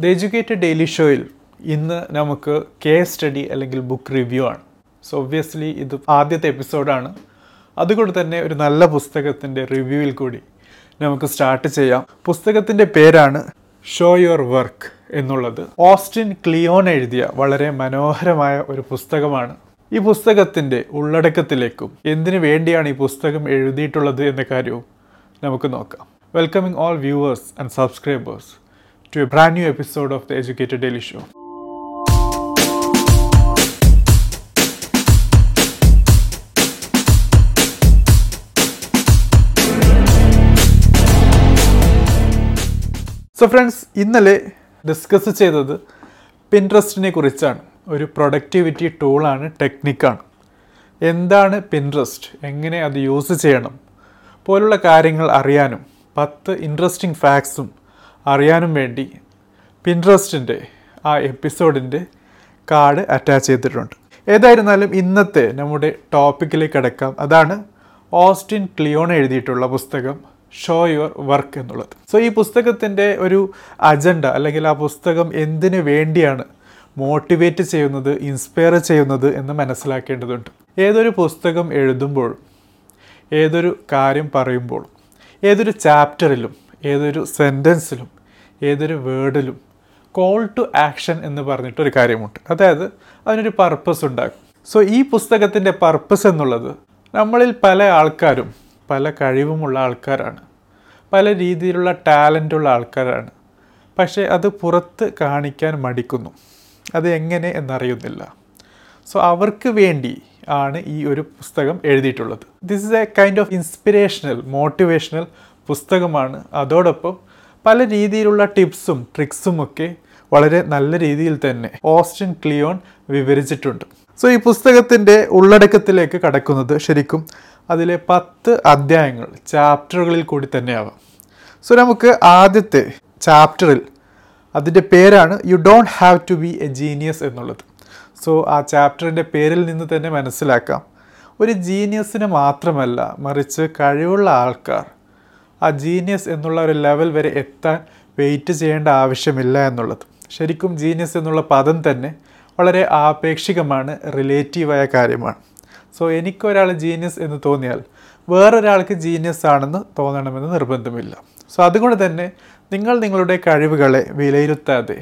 The educated daily ഷോയിൽ ഇന്ന് നമുക്ക് കേസ് സ്റ്റഡി അല്ലെങ്കിൽ ബുക്ക് റിവ്യൂ ആണ്. സോ ഒബ്വിയസ്ലി ഇത് ആദ്യത്തെ എപ്പിസോഡാണ് അതുകൊണ്ട് തന്നെ ഒരു നല്ല പുസ്തകത്തിന്റെ റിവ്യൂവിൽ കൂടി നമുക്ക് സ്റ്റാർട്ട് ചെയ്യാം. പുസ്തകത്തിന്റെ പേരാണ് ഷോ യുവർ വർക്ക് എന്നുള്ളത്. ഓസ്റ്റിൻ ക്ലിയോൺ എഴുതിയ വളരെ മനോഹരമായ ഒരു പുസ്തകമാണ്. ഈ പുസ്തകത്തിന്റെ ഉള്ളടക്കത്തിലേക്കും എന്തിനു വേണ്ടിയാണ് ഈ പുസ്തകം എഴുതിയിട്ടുള്ളത് എന്ന കാര്യവും നമുക്ക് നോക്കാം. Welcoming all viewers and subscribers to a brand new episode of the Educator Daily Show. So friends ഇന്നലെ ഡിസ്കസ് ചെയ്തത് പിൻട്രസ്റ്റിനെ കുറിച്ചാണ്. ഒരു പ്രൊഡക്ടിവിറ്റി ടൂളാണ് ടെക്നിക്കാണ് എന്താണ് പിൻട്രസ്റ്റ് എങ്ങനെ അത് യൂസ് ചെയ്യണം? പോലുള്ള കാര്യങ്ങൾ അറിയാനും പത്ത് ഇൻട്രസ്റ്റിംഗ് ഫാക്ട്സും അറിയാനും വേണ്ടി പിൻട്രസ്റ്റിന്റെ ആ എപ്പിസോഡിന്റെ കാർഡ് അറ്റാച്ച് ചെയ്തിട്ടുണ്ട്. ഏതായിരുന്നാലും ഇന്നത്തെ നമ്മുടെ ടോപ്പിക്കിലേക്ക് അടക്കാം അതാണ് ഓസ്റ്റിൻ ക്ലിയോൺ എഴുതിയിട്ടുള്ള പുസ്തകം ഷോ യുവർ വർക്ക് എന്നുള്ളത്. സോ ഈ പുസ്തകത്തിന്റെ ഒരു അജണ്ട അല്ലെങ്കിൽ ആ പുസ്തകം എന്തിനു വേണ്ടിയാണ് മോട്ടിവേറ്റ് ചെയ്യുന്നത് ഇൻസ്പയർ ചെയ്യുന്നത് എന്ന് മനസ്സിലാക്കേണ്ടതുണ്ട്. ഏതൊരു പുസ്തകം എഴുതുമ്പോഴും ഏതൊരു കാര്യം പറയുമ്പോഴും ഏതൊരു ചാപ്റ്ററിലും ഏതൊരു സെന്റൻസിലും ഏതൊരു വേർഡിലും കോൾ ടു ആക്ഷൻ എന്ന് പറഞ്ഞിട്ടൊരു കാര്യമുണ്ട്. അതായത് അതിനൊരു പർപ്പസ് ഉണ്ടാകും സോ ഈ പുസ്തകത്തിന്റെ പർപ്പസ് എന്നുള്ളത് നമ്മളിൽ പല ആൾക്കാരും പല കഴിവുമുള്ള ആൾക്കാരാണ് പല രീതിയിലുള്ള ടാലന്റുള്ള ആൾക്കാരാണ്. പക്ഷേ അത് പുറത്ത് കാണിക്കാൻ മടിക്കുന്നു. അത് എങ്ങനെ എന്നറിയുന്നില്ല. സോ അവർക്ക് വേണ്ടി ആണ് ഈ ഒരു പുസ്തകം എഴുതിയിട്ടുള്ളത്. This is a kind of inspirational motivational പുസ്തകമാണ്. അതോടൊപ്പം പല രീതിയിലുള്ള ടിപ്സും ട്രിക്സും ഒക്കെ വളരെ നല്ല രീതിയിൽ തന്നെ ഓസ്റ്റിൻ ക്ലിയോൺ വിവരിച്ചിട്ടുണ്ട്. സോ ഈ പുസ്തകത്തിന്റെ ഉള്ളടക്കത്തിലേക്ക് കടക്കുന്നത് ശരിക്കും അതിലെ പത്ത് അധ്യായങ്ങൾ ചാപ്റ്ററുകളിൽ കൂടി തന്നെയാവാം. സോ നമുക്ക് ആദ്യത്തെ ചാപ്റ്ററിൽ അതിന്റെ പേരാണ് you don't have to be a genius എന്നുള്ളത്. സോ ആ ചാപ്റ്ററിന്റെ പേരിൽ നിന്ന് തന്നെ മനസ്സിലാക്കാം. ഒരു ജീനിയസിന് മാത്രമല്ല മറിച്ച് കഴിവുള്ള ആൾക്കാർ ആ ജീനിയസ് എന്നുള്ള ഒരു ലെവൽ വരെ എത്താൻ വെയിറ്റ് ചെയ്യേണ്ട ആവശ്യമില്ല എന്നുള്ളത്. ശരിക്കും ജീനിയസ് എന്നുള്ള പദം തന്നെ വളരെ ആപേക്ഷികമാണ് റിലേറ്റീവായ കാര്യമാണ്. സോ എനിക്കൊരാൾ ജീനിയസ് എന്ന് തോന്നിയാൽ വേറൊരാൾക്ക് ജീനിയസ് ആണെന്ന് തോന്നണമെന്ന് നിർബന്ധമില്ല. സോ അതുകൊണ്ട് തന്നെ നിങ്ങൾ നിങ്ങളുടെ കഴിവുകളെ വിലയിരുത്താതെ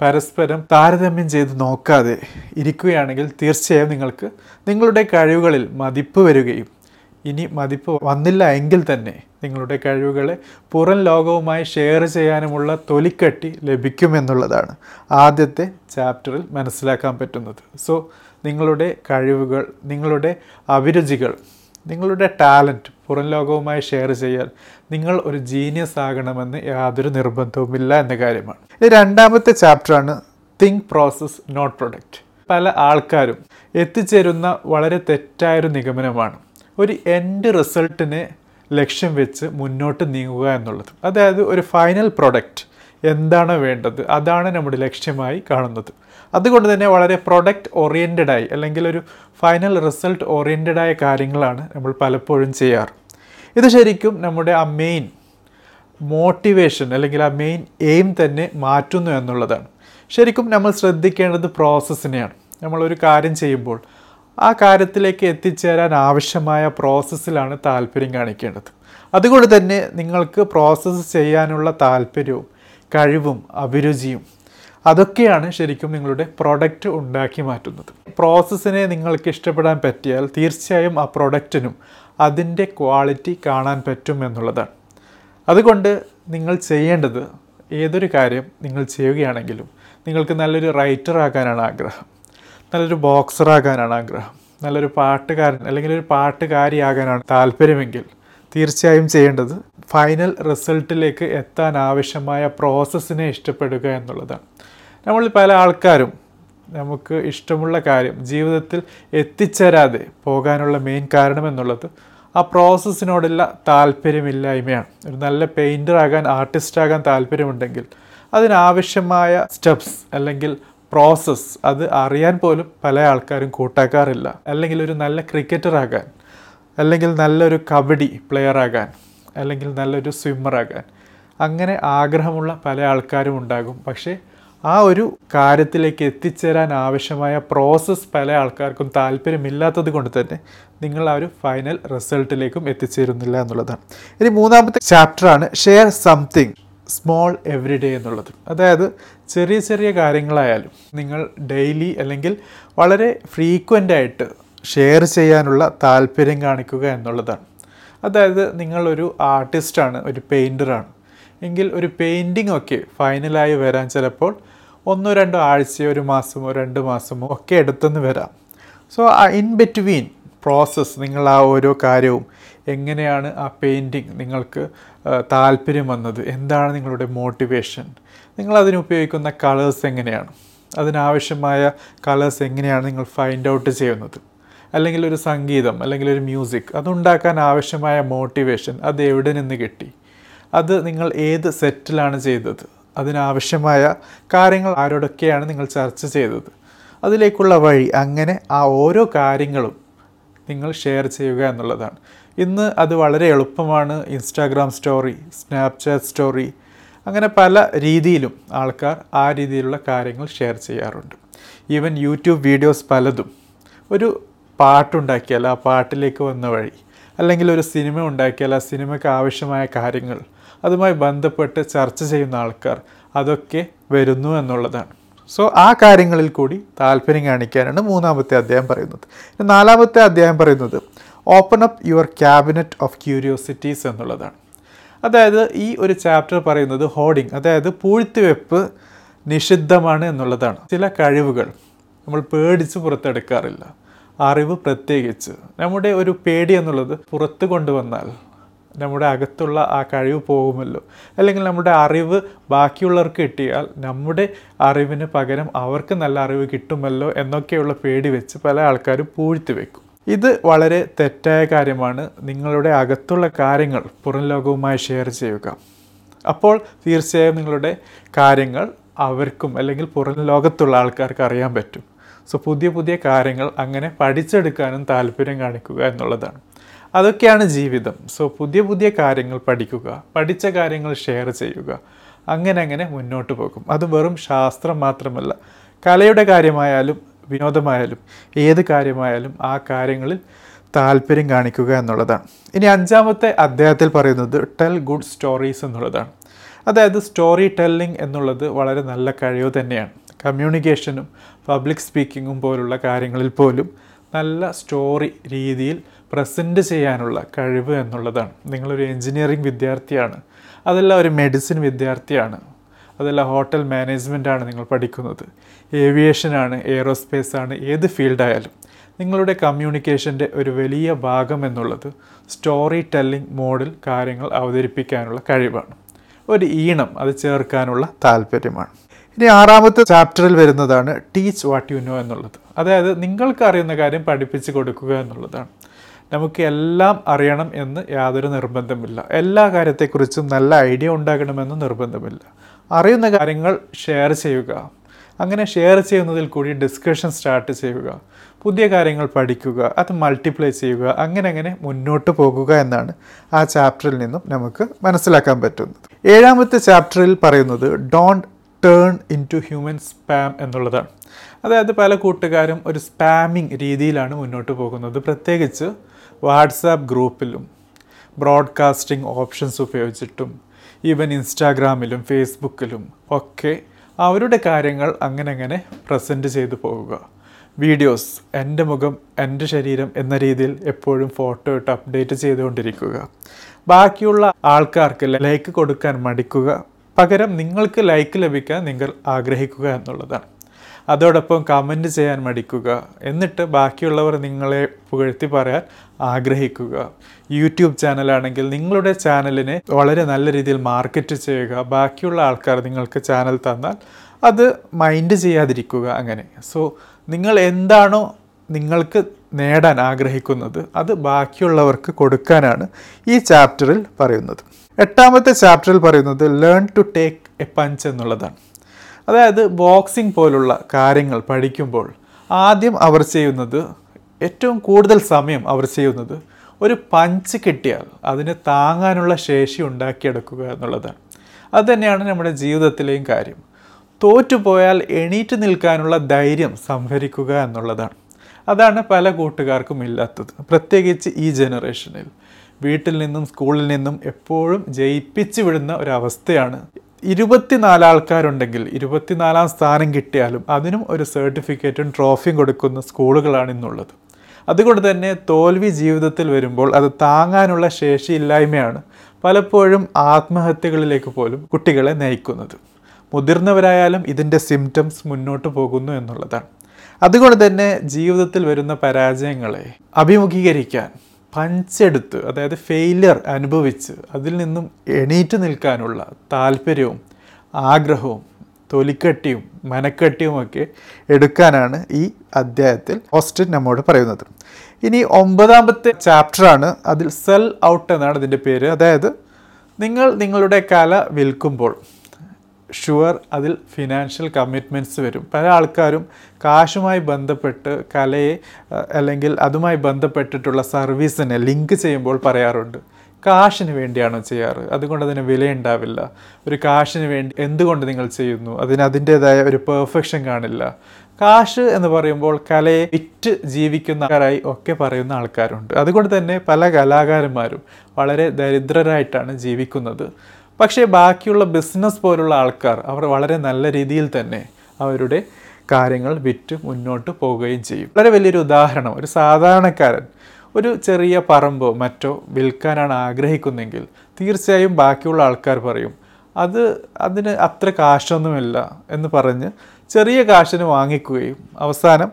പരസ്പരം താരതമ്യം ചെയ്ത് നോക്കാതെ ഇരിക്കുകയാണെങ്കിൽ തീർച്ചയായും നിങ്ങൾക്ക് നിങ്ങളുടെ കഴിവുകളിൽ മതിപ്പ് വരികയും ഇനി മതിപ്പ് വന്നില്ല എങ്കിൽ തന്നെ നിങ്ങളുടെ കഴിവുകളെ പുറം ലോകവുമായി ഷെയർ ചെയ്യാനുമുള്ള തൊലിക്കട്ടി ലഭിക്കുമെന്നുള്ളതാണ് ആദ്യത്തെ ചാപ്റ്ററിൽ മനസ്സിലാക്കാൻ പറ്റുന്നത്. സോ നിങ്ങളുടെ കഴിവുകൾ നിങ്ങളുടെ അഭിരുചികൾ നിങ്ങളുടെ ടാലന്റ് പുറം ലോകവുമായി ഷെയർ ചെയ്യാൻ നിങ്ങൾ ഒരു ജീനിയസ് ആകണമെന്ന് യാതൊരു നിർബന്ധവുമില്ല എന്ന കാര്യമാണ്. ഇത് രണ്ടാമത്തെ ചാപ്റ്ററാണ് തിങ്ക് പ്രോസസ് നോട്ട് പ്രൊഡക്റ്റ് പല ആൾക്കാരും എത്തിച്ചേരുന്ന വളരെ തെറ്റായൊരു നിഗമനമാണ്. ഒരു എൻഡ് റിസൾട്ടിനെ ലക്ഷ്യം വെച്ച് മുന്നോട്ട് നീങ്ങുക എന്നുള്ളത്. അതായത് ഒരു ഫൈനൽ പ്രൊഡക്റ്റ് എന്താണ് വേണ്ടത് അതാണ് നമ്മുടെ ലക്ഷ്യമായി കാണുന്നത്. അതുകൊണ്ട് തന്നെ വളരെ പ്രൊഡക്റ്റ് ഓറിയന്റഡായി അല്ലെങ്കിൽ ഒരു ഫൈനൽ റിസൾട്ട് ഓറിയന്റഡായ കാര്യങ്ങളാണ് നമ്മൾ പലപ്പോഴും ചെയ്യാറ്. ഇത് ശരിക്കും നമ്മുടെ ആ മെയിൻ മോട്ടിവേഷൻ അല്ലെങ്കിൽ ആ മെയിൻ എയിം തന്നെ മാറ്റുന്നു എന്നുള്ളതാണ്. ശരിക്കും നമ്മൾ ശ്രദ്ധിക്കേണ്ടത് പ്രോസസ്സിനെയാണ് നമ്മളൊരു കാര്യം ചെയ്യുമ്പോൾ ആ കാര്യത്തിലേക്ക് എത്തിച്ചേരാൻ ആവശ്യമായ പ്രോസസ്സിലാണ് താല്പര്യം കാണിക്കേണ്ടത്. അതുകൊണ്ട് തന്നെ നിങ്ങൾക്ക് പ്രോസസ്സ് ചെയ്യാനുള്ള താല്പര്യവും കഴിവും അഭിരുചിയും അതൊക്കെയാണ് ശരിക്കും നിങ്ങളുടെ പ്രൊഡക്റ്റ് ഉണ്ടാക്കി മാറ്റുന്നത്. പ്രോസസ്സിനെ നിങ്ങൾക്ക് ഇഷ്ടപ്പെടാൻ പറ്റിയാൽ തീർച്ചയായും ആ പ്രൊഡക്റ്റിനും അതിന്റെ ക്വാളിറ്റി കാണാൻ പറ്റും എന്നുള്ളതാണ്. അതുകൊണ്ട് നിങ്ങൾ ചെയ്യേണ്ടത് ഏതൊരു കാര്യം നിങ്ങൾ ചെയ്യുകയാണെങ്കിലും നിങ്ങൾക്ക് നല്ലൊരു റൈറ്റർ ആകാനാണ് ആഗ്രഹം. നല്ലൊരു ബോക്സറാകാനാണ് ആഗ്രഹം. നല്ലൊരു പാട്ടുകാരൻ അല്ലെങ്കിൽ ഒരു പാട്ടുകാരിയാകാനാണ് താല്പര്യമെങ്കിൽ തീർച്ചയായും ചെയ്യേണ്ടത് ഫൈനൽ റിസൾട്ടിലേക്ക് എത്താൻ ആവശ്യമായ പ്രോസസ്സിനെ ഇഷ്ടപ്പെടുക എന്നുള്ളതാണ്. നമ്മൾ പല ആൾക്കാരും നമുക്ക് ഇഷ്ടമുള്ള കാര്യം ജീവിതത്തിൽ എത്തിച്ചേരാതെ പോകാനുള്ള മെയിൻ കാരണം എന്നുള്ളത് ആ പ്രോസസ്സിനോടുള്ള താല്പര്യമില്ലായ്മയാണ്. ഒരു നല്ല പെയിന്റർ ആകാൻ ആർട്ടിസ്റ്റ് ആകാൻ താല്പര്യമുണ്ടെങ്കിൽ അതിനാവശ്യമായ സ്റ്റെപ്സ് അല്ലെങ്കിൽ പ്രോസസ്സ് അത് അറിയാൻ പോലും പല ആൾക്കാരും കൂട്ടാക്കാറില്ല. അല്ലെങ്കിൽ ഒരു നല്ല ക്രിക്കറ്ററാകാൻ അല്ലെങ്കിൽ നല്ലൊരു കബഡി പ്ലെയർ ആകാൻ അല്ലെങ്കിൽ നല്ലൊരു സ്വിമ്മർ ആകാൻ. അങ്ങനെ ആഗ്രഹമുള്ള പല ആൾക്കാരും ഉണ്ടാകും. പക്ഷേ ആ ഒരു കാര്യത്തിലേക്ക് എത്തിച്ചേരാൻ ആവശ്യമായ പ്രോസസ്സ് പല ആൾക്കാർക്കും താല്പര്യമില്ലാത്തത് കൊണ്ട് തന്നെ നിങ്ങൾ ആ ഒരു ഫൈനൽ റിസൾട്ടിലേക്കും എത്തിച്ചേരുന്നില്ല എന്നുള്ളതാണ്. ഇനി മൂന്നാമത്തെ ചാപ്റ്ററാണ് share something small every day എന്നുള്ളത്. അതായത് ചെറിയ ചെറിയ കാര്യങ്ങളായാലും നിങ്ങൾ ഡെയിലി അല്ലെങ്കിൽ വളരെ ഫ്രീക്വന്റ് ആയിട്ട് ഷെയർ ചെയ്യാനുള്ള താല്പര്യം കാണിക്കുക എന്നുള്ളതാണ്. അതായത് നിങ്ങളൊരു ആർട്ടിസ്റ്റാണ് ഒരു പെയിന്ററാണ് എങ്കിൽ ഒരു പെയിന്റിംഗ് ഒക്കെ ഫൈനലായി വരാൻ ചിലപ്പോൾ ഒന്നോ രണ്ടോ ആഴ്ചയോ ഒരു മാസമോ രണ്ട് മാസമോ ഒക്കെ എടുത്തെന്ന് വരാം. സോ ഇൻ ബിറ്റ്വീൻ പ്രോസസ്സ് നിങ്ങൾ ആ ഓരോ കാര്യവും എങ്ങനെയാണ് ആ പെയിന്റിങ് നിങ്ങൾക്ക് താല്പര്യം വന്നത്? എന്താണ് നിങ്ങളുടെ മോട്ടിവേഷൻ നിങ്ങൾ അതിന് ഉപയോഗിക്കുന്ന കളേഴ്സ് എങ്ങനെയാണ്? അതിനാവശ്യമായ കളേഴ്സ് എങ്ങനെയാണ് നിങ്ങൾ ഫൈൻഡ് ഔട്ട് ചെയ്യുന്നത്? അല്ലെങ്കിൽ ഒരു സംഗീതം അല്ലെങ്കിൽ ഒരു മ്യൂസിക് അതുണ്ടാക്കാൻ ആവശ്യമായ മോട്ടിവേഷൻ അത് എവിടെ നിന്ന് കിട്ടി? അത് നിങ്ങൾ ഏത് സെറ്റിലാണ് ചെയ്തത്? അതിനാവശ്യമായ കാര്യങ്ങൾ ആരോടൊക്കെയാണ് നിങ്ങൾ ചർച്ച ചെയ്തത്? അതിലേക്കുള്ള വഴി അങ്ങനെ ആ ഓരോ കാര്യങ്ങളും നിങ്ങൾ ഷെയർ ചെയ്യുക എന്നുള്ളതാണ്. ഇന്ന് അത് വളരെ എളുപ്പമാണ്. ഇൻസ്റ്റാഗ്രാം സ്റ്റോറി സ്നാപ്ചാറ്റ് സ്റ്റോറി അങ്ങനെ പല രീതിയിലും ആൾക്കാർ ആ രീതിയിലുള്ള കാര്യങ്ങൾ ഷെയർ ചെയ്യാറുണ്ട്. ഈവൻ യൂട്യൂബ് വീഡിയോസ് പലതും ഒരു പാട്ടുണ്ടാക്കിയാൽ ആ പാട്ടിലേക്ക് വന്ന വഴി അല്ലെങ്കിൽ ഒരു സിനിമ ഉണ്ടാക്കിയാൽ ആ സിനിമയ്ക്ക് ആവശ്യമായ കാര്യങ്ങൾ അതുമായി ബന്ധപ്പെട്ട് ചർച്ച ചെയ്യുന്ന ആൾക്കാർ അതൊക്കെ വരുന്നു എന്നുള്ളതാണ്. സോ ആ കാര്യങ്ങളിൽ കൂടി താല്പര്യം കാണിക്കാനാണ് മൂന്നാമത്തെ അധ്യായം പറയുന്നത്. നാലാമത്തെ അധ്യായം പറയുന്നത് open up your cabinet of curiosities എന്നുള്ളതാണ്. അതായത് ഈ ഒരു ചാപ്റ്റർ പറയുന്നത് ഹോർഡിങ് അതായത് പൂഴ്ത്തിവെപ്പ് നിഷിദ്ധമാണ് എന്നുള്ളതാണ്. ചില കഴിവുകൾ നമ്മൾ പേടിച്ച് പുറത്തെടുക്കാറില്ല. അറിവ് പ്രത്യേകിച്ച്. നമ്മുടെ ഒരു പേടി എന്നുള്ളത് പുറത്ത് കൊണ്ടുവന്നാൽ നമ്മുടെ അകത്തുള്ള ആ കഴിവ് പോകുമല്ലോ. അല്ലെങ്കിൽ നമ്മുടെ അറിവ് ബാക്കിയുള്ളവർക്ക് കിട്ടിയാൽ നമ്മുടെ അറിവിന് പകരം അവർക്ക് നല്ല അറിവ് കിട്ടുമല്ലോ എന്നൊക്കെയുള്ള പേടി വെച്ച് പല ആൾക്കാരും പൂഴ്ത്തി വെക്കും ഇത് വളരെ തെറ്റായ കാര്യമാണ്. നിങ്ങളുടെ അകത്തുള്ള കാര്യങ്ങൾ പുറം ലോകവുമായി ഷെയർ ചെയ്യുക. അപ്പോൾ തീർച്ചയായും നിങ്ങളുടെ കാര്യങ്ങൾ അവർക്കും അല്ലെങ്കിൽ പുറം ലോകത്തുള്ള ആൾക്കാർക്ക് അറിയാൻ പറ്റും. സോ പുതിയ പുതിയ കാര്യങ്ങൾ അങ്ങനെ പഠിച്ചെടുക്കാനും താല്പര്യം കാണിക്കുക എന്നുള്ളതാണ്. അതൊക്കെയാണ് ജീവിതം. സോ പുതിയ പുതിയ കാര്യങ്ങൾ പഠിക്കുക പഠിച്ച കാര്യങ്ങൾ ഷെയർ ചെയ്യുക അങ്ങനെ അങ്ങനെ മുന്നോട്ട് പോകും. അത് വെറും ശാസ്ത്രം മാത്രമല്ല. കലയുടെ കാര്യമായാലും വിനോദമായാലും ഏത് കാര്യമായാലും ആ കാര്യങ്ങളിൽ താല്പര്യം കാണിക്കുക എന്നുള്ളതാണ്. ഇനി അഞ്ചാമത്തെ അദ്ദേഹത്തിൽ പറയുന്നത് ടെൽ ഗുഡ് സ്റ്റോറീസ് എന്നുള്ളതാണ്. അതായത് സ്റ്റോറി ടെല്ലിംഗ് എന്നുള്ളത് വളരെ നല്ല കഴിവ് തന്നെയാണ്. കമ്മ്യൂണിക്കേഷനും പബ്ലിക് സ്പീക്കിങ്ങും പോലുള്ള കാര്യങ്ങളിൽ പോലും നല്ല സ്റ്റോറി രീതിയിൽ പ്രസന്റ് ചെയ്യാനുള്ള കഴിവ് എന്നുള്ളതാണ്. നിങ്ങളൊരു എൻജിനീയറിംഗ് വിദ്യാർത്ഥിയാണ്. അതല്ല ഒരു മെഡിസിൻ വിദ്യാർത്ഥിയാണ്. അതല്ല ഹോട്ടൽ മാനേജ്മെന്റ് ആണ് നിങ്ങൾ പഠിക്കുന്നത്. ഏവിയേഷനാണ് എയറോസ്പേസ് ആണ് ഏത് ഫീൽഡായാലും നിങ്ങളുടെ കമ്മ്യൂണിക്കേഷന്റെ ഒരു വലിയ ഭാഗം എന്നുള്ളത് സ്റ്റോറി ടെല്ലിംഗ് മോഡിൽ കാര്യങ്ങൾ അവതരിപ്പിക്കാനുള്ള കഴിവാണ്. ഒരു ഈണം അത് ചേർക്കാനുള്ള താല്പര്യമാണ്. ഇനി ആറാമത്തെ ചാപ്റ്ററിൽ വരുന്നതാണ് ടീച്ച് വാട്ട് യു നോ എന്നുള്ളത്. അതായത് നിങ്ങൾക്ക് അറിയുന്ന കാര്യം പഠിപ്പിച്ച് കൊടുക്കുക എന്നുള്ളതാണ്. നമുക്ക് എല്ലാം അറിയണം എന്ന് യാതൊരു നിർബന്ധമില്ല. എല്ലാ കാര്യത്തെക്കുറിച്ചും നല്ല ഐഡിയ ഉണ്ടാകണമെന്ന് നിർബന്ധമില്ല. അറിയുന്ന കാര്യങ്ങൾ ഷെയർ ചെയ്യുക. അങ്ങനെ ഷെയർ ചെയ്യുന്നതിൽ കൂടി ഡിസ്കഷൻ സ്റ്റാർട്ട് ചെയ്യുക. പുതിയ കാര്യങ്ങൾ പഠിക്കുക അത് മൾട്ടിപ്ലൈ ചെയ്യുക അങ്ങനെ അങ്ങനെ മുന്നോട്ട് പോകുക എന്നാണ് ആ ചാപ്റ്ററിൽ നിന്നും നമുക്ക് മനസ്സിലാക്കാൻ പറ്റുന്നത്. ഏഴാമത്തെ ചാപ്റ്ററിൽ പറയുന്നത് don't turn into human spam എന്നുള്ളതാണ്. അതായത് പല കൂട്ടുകാരും ഒരു സ്പാമിംഗ് രീതിയിലാണ് മുന്നോട്ട് പോകുന്നത്. പ്രത്യേകിച്ച് വാട്സാപ്പ് ഗ്രൂപ്പിലും ബ്രോഡ്കാസ്റ്റിംഗ് ഓപ്ഷൻസ് ഉപയോഗിച്ചിട്ടും ഈവൻ ഇൻസ്റ്റാഗ്രാമിലും ഫേസ്ബുക്കിലും ഒക്കെ അവരുടെ കാര്യങ്ങൾ അങ്ങനെ അങ്ങനെ പ്രസന്റ് ചെയ്തു പോവുക. വീഡിയോസ് എന്റെ മുഖം എന്റെ ശരീരം എന്ന രീതിയിൽ എപ്പോഴും ഫോട്ടോ ഇട്ട് അപ്ഡേറ്റ് ചെയ്തുകൊണ്ടിരിക്കുക. ബാക്കിയുള്ള ആൾക്കാർക്ക് ലൈക്ക് കൊടുക്കാൻ മടിക്കുക. പകരം നിങ്ങൾക്ക് ലൈക്ക് ലഭിക്കാൻ നിങ്ങൾ ആഗ്രഹിക്കുക എന്നുള്ളതാണ്. അതോടൊപ്പം കമന്റ് ചെയ്യാൻ മടിക്കുക. എന്നിട്ട് ബാക്കിയുള്ളവർ നിങ്ങളെ പുകഴ്ത്തി പറയാൻ ആഗ്രഹിക്കുക. യൂട്യൂബ് ചാനലാണെങ്കിൽ നിങ്ങളുടെ ചാനലിനെ വളരെ നല്ല രീതിയിൽ മാർക്കറ്റ് ചെയ്യുക. ബാക്കിയുള്ള ആൾക്കാർ നിങ്ങൾക്ക് ചാനൽ തന്നാൽ അത് മൈൻഡ് ചെയ്യാതിരിക്കുക അങ്ങനെ. സോ നിങ്ങൾ എന്താണോ നിങ്ങൾക്ക് നേടാൻ ആഗ്രഹിക്കുന്നത് അത് ബാക്കിയുള്ളവർക്ക് കൊടുക്കാനാണ് ഈ ചാപ്റ്ററിൽ പറയുന്നത്. എട്ടാമത്തെ ചാപ്റ്ററിൽ പറയുന്നത് learn to take a punch എന്നുള്ളതാണ്. അതായത് ബോക്സിംഗ് പോലുള്ള കാര്യങ്ങൾ പഠിക്കുമ്പോൾ ആദ്യം അവർ ചെയ്യുന്നത് ഏറ്റവും കൂടുതൽ സമയം അവർ ചെയ്യുന്നത് ഒരു പഞ്ച് കിട്ടിയാൽ അതിന് താങ്ങാനുള്ള ശേഷി ഉണ്ടാക്കിയെടുക്കുക എന്നുള്ളതാണ്. അതുതന്നെയാണ് നമ്മുടെ ജീവിതത്തിലെയും കാര്യം. തോറ്റുപോയാൽ എണീറ്റ് നിൽക്കാനുള്ള ധൈര്യം സംഭരിക്കുക എന്നുള്ളതാണ്. അതാണ് പല കൂട്ടുകാർക്കും ഇല്ലാത്തത്. പ്രത്യേകിച്ച് ഈ ജനറേഷനിൽ. വീട്ടിൽ നിന്നും സ്കൂളിൽ നിന്നും എപ്പോഴും ജയിപ്പിച്ചു വിടുന്ന ഒരവസ്ഥയാണ് ഇരുപത്തിനാല് ആൾക്കാരുണ്ടെങ്കിൽ ഇരുപത്തിനാലാം സ്ഥാനം കിട്ടിയാലും അതിനും ഒരു സർട്ടിഫിക്കറ്റും ട്രോഫിയും കൊടുക്കുന്ന സ്കൂളുകളാണ് ഇന്നുള്ളത്. അതുകൊണ്ട് തന്നെ തോൽവി ജീവിതത്തിൽ വരുമ്പോൾ അത് താങ്ങാനുള്ള ശേഷിയില്ലായ്മയാണ് പലപ്പോഴും ആത്മഹത്യകളിലേക്ക് പോലും കുട്ടികളെ നയിക്കുന്നത്. മുതിർന്നവരായാലും ഇതിന്റെ സിംറ്റംസ് മുന്നോട്ട് പോകുന്നു എന്നുള്ളതാണ്. അതുകൊണ്ട് തന്നെ ജീവിതത്തിൽ വരുന്ന പരാജയങ്ങളെ അഭിമുഖീകരിക്കാൻ പഞ്ചെടുത്ത് അതായത് ഫെയിലിയർ അനുഭവിച്ച് അതിൽ നിന്നും എണീറ്റ് നിൽക്കാനുള്ള താല്പര്യവും ആഗ്രഹവും തൊലിക്കട്ടിയും മനക്കട്ടിയുമൊക്കെ എടുക്കാനാണ് ഈ അധ്യായത്തിൽ ഓസ്റ്റിൻ നമ്മോട് പറയുന്നത്. ഇനി ഒമ്പതാമത്തെ ചാപ്റ്ററാണ് അതിൽ സെൽ ഔട്ട് എന്നാണ് ഇതിന്റെ പേര്. അതായത് നിങ്ങൾ നിങ്ങളുടെ കല വിൽക്കുമ്പോൾ ഷുവർ അതിൽ ഫിനാൻഷ്യൽ കമ്മിറ്റ്മെന്റ്സ് വരും. പല ആൾക്കാരും കാശുമായി ബന്ധപ്പെട്ട് കലയെ അല്ലെങ്കിൽ അതുമായി ബന്ധപ്പെട്ടിട്ടുള്ള സർവീസിനെ ലിങ്ക് ചെയ്യുമ്പോൾ പറയാറുണ്ട്. കാശിന് വേണ്ടിയാണോ ചെയ്യാറ്. അതുകൊണ്ട് അതിന് വിലയുണ്ടാവില്ല. ഒരു കാശിന് വേണ്ടി എന്തുകൊണ്ട് നിങ്ങൾ ചെയ്യുന്നു? അതിന് അതിന്റേതായ ഒരു പെർഫെക്ഷൻ കാണില്ല. കാശ് എന്ന് പറയുമ്പോൾ കലയെ വിറ്റ് ജീവിക്കുന്നവരായി ഒക്കെ പറയുന്ന ആൾക്കാരുണ്ട്. അതുകൊണ്ട് തന്നെ പല കലാകാരന്മാരും വളരെ ദരിദ്രരായിട്ടാണ് ജീവിക്കുന്നത്. പക്ഷേ ബാക്കിയുള്ള ബിസിനസ് പോലുള്ള ആൾക്കാർ അവർ വളരെ നല്ല രീതിയിൽ തന്നെ അവരുടെ കാര്യങ്ങൾ വിറ്റ് മുന്നോട്ട് പോവുകയും ചെയ്യും. വളരെ വലിയൊരു ഉദാഹരണം ഒരു സാധാരണക്കാരൻ ഒരു ചെറിയ പറമ്പോ മറ്റോ വിൽക്കാനാണ് ആഗ്രഹിക്കുന്നെങ്കിൽ തീർച്ചയായും ബാക്കിയുള്ള ആൾക്കാർ പറയും അത് അതിന് അത്ര കാശൊന്നുമില്ല എന്ന് പറഞ്ഞ് ചെറിയ കാശിന് വാങ്ങിക്കുകയും അവസാനം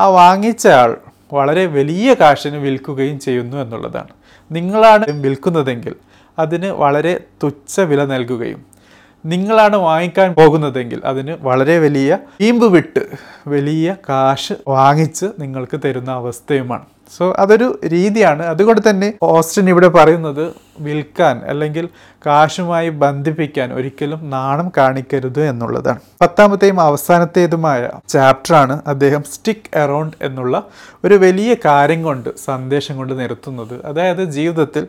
ആ വാങ്ങിച്ച ആൾ വളരെ വലിയ കാശിന് വിൽക്കുകയും ചെയ്യുന്നു എന്നുള്ളതാണ്. നിങ്ങളാണ് വിൽക്കുന്നതെങ്കിൽ അതിന് വളരെ തുച്ഛ വില നൽകുകയും നിങ്ങളാണ് വാങ്ങിക്കാൻ പോകുന്നതെങ്കിൽ അതിന് വളരെ വലിയ ഈമ്പ് വിട്ട് വലിയ കാശ് വാങ്ങിച്ച് നിങ്ങൾക്ക് തരുന്ന അവസ്ഥയുമാണ്. സോ അതൊരു രീതിയാണ്. അതുകൊണ്ട് തന്നെ ഓസ്റ്റിൻ ഇവിടെ പറയുന്നത് വിൽക്കാൻ അല്ലെങ്കിൽ കാശുമായി ബന്ധിപ്പിക്കാൻ ഒരിക്കലും നാണം കാണിക്കരുത് എന്നുള്ളതാണ്. പത്താമത്തെയും അവസാനത്തേതുമായ ചാപ്റ്ററാണ് അദ്ദേഹം സ്റ്റിക്ക് അറൗണ്ട് എന്നുള്ള ഒരു വലിയ കാര്യം കൊണ്ട് സന്ദേശം കൊണ്ട് നിർത്തുന്നത് അതായത് ജീവിതത്തിൽ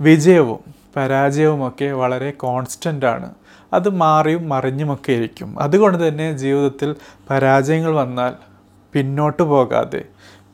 വിജയവും പരാജയവുമൊക്കെ വളരെ കോൺസ്റ്റന്റ് ആണ്. അത് മാറിയും മറിഞ്ഞുമൊക്കെ ഇരിക്കും. അതുകൊണ്ട് തന്നെ ജീവിതത്തിൽ പരാജയങ്ങൾ വന്നാൽ പിന്നോട്ട് പോകാതെ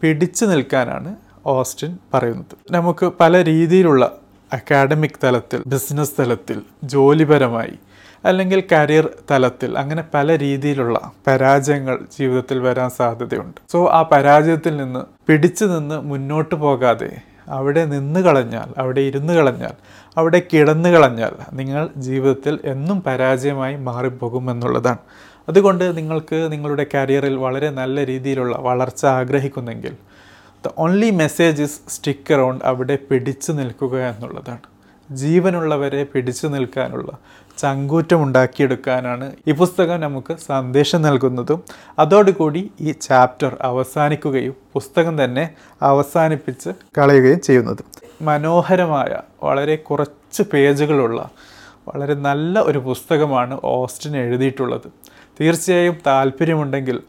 പിടിച്ചു നിൽക്കാനാണ് ഓസ്റ്റിൻ പറയുന്നത്. നമുക്ക് പല രീതിയിലുള്ള അക്കാഡമിക് തലത്തിൽ ബിസിനസ് തലത്തിൽ ജോലിപരമായി അല്ലെങ്കിൽ കരിയർ തലത്തിൽ അങ്ങനെ പല രീതിയിലുള്ള പരാജയങ്ങൾ ജീവിതത്തിൽ വരാൻ സാധ്യതയുണ്ട്. സോ ആ പരാജയത്തിൽ നിന്ന് പിടിച്ചു നിന്ന് മുന്നോട്ട് പോകാതെ അവിടെ നിന്ന് കളഞ്ഞാൽ അവിടെ ഇരുന്ന് കളഞ്ഞാൽ അവിടെ കിടന്നു കളഞ്ഞാൽ നിങ്ങൾ ജീവിതത്തിൽ എന്നും പരാജയമായി മാറിപ്പോകുമെന്നുള്ളതാണ്. അതുകൊണ്ട് നിങ്ങൾക്ക് നിങ്ങളുടെ കരിയറിൽ വളരെ നല്ല രീതിയിലുള്ള വളർച്ച ആഗ്രഹിക്കുന്നെങ്കിൽ the only message is stick around അവിടെ പിടിച്ചു നിൽക്കുക എന്നുള്ളതാണ്. ജീവനുള്ളവരെ പിടിച്ചു നിൽക്കാനുള്ള ചങ്കൂറ്റം ഉണ്ടാക്കിയെടുക്കാനാണ് ഈ പുസ്തകം നമുക്ക് സന്ദേശം നൽകുന്നതും. അതോടുകൂടി ഈ ചാപ്റ്റർ അവസാനിക്കുകയും പുസ്തകം തന്നെ അവസാനിപ്പിച്ച് കളയുകയും ചെയ്യുന്നത്. മനോഹരമായ വളരെ കുറച്ച് പേജുകളുള്ള വളരെ നല്ല ഒരു പുസ്തകമാണ് ഓസ്റ്റിൻ എഴുതിയിട്ടുള്ളത്. തീർച്ചയായും താല്പര്യമുണ്ടെങ്കിൽ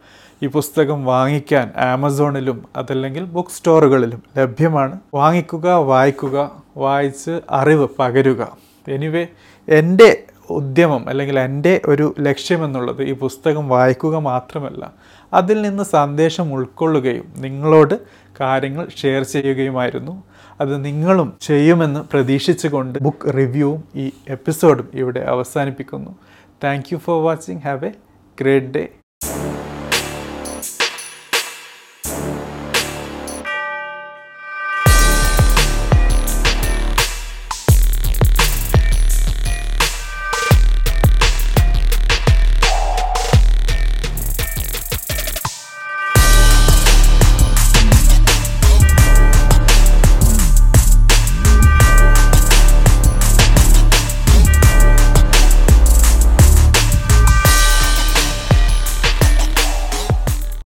ഈ പുസ്തകം വാങ്ങിക്കാൻ ആമസോണിലും അതല്ലെങ്കിൽ ബുക്ക് സ്റ്റോറുകളിലും ലഭ്യമാണ്. വാങ്ങിക്കുക വായിക്കുക വായിച്ച് അറിവ് പകരുക. എനിവേ എന്റെ ഉദ്യമം അല്ലെങ്കിൽ എന്റെ ഒരു ലക്ഷ്യമെന്നുള്ളത് ഈ പുസ്തകം വായിക്കുക മാത്രമല്ല അതിൽ നിന്ന് സന്ദേശം ഉൾക്കൊള്ളുകയും നിങ്ങളോട് കാര്യങ്ങൾ ഷെയർ ചെയ്യുകയുമായിരുന്നു. അത് നിങ്ങളും ചെയ്യുമെന്ന് പ്രതീക്ഷിച്ചുകൊണ്ട് ബുക്ക് റിവ്യൂവും ഈ എപ്പിസോഡും ഇവിടെ അവസാനിപ്പിക്കുന്നു. Thank you for watching. Have a great day.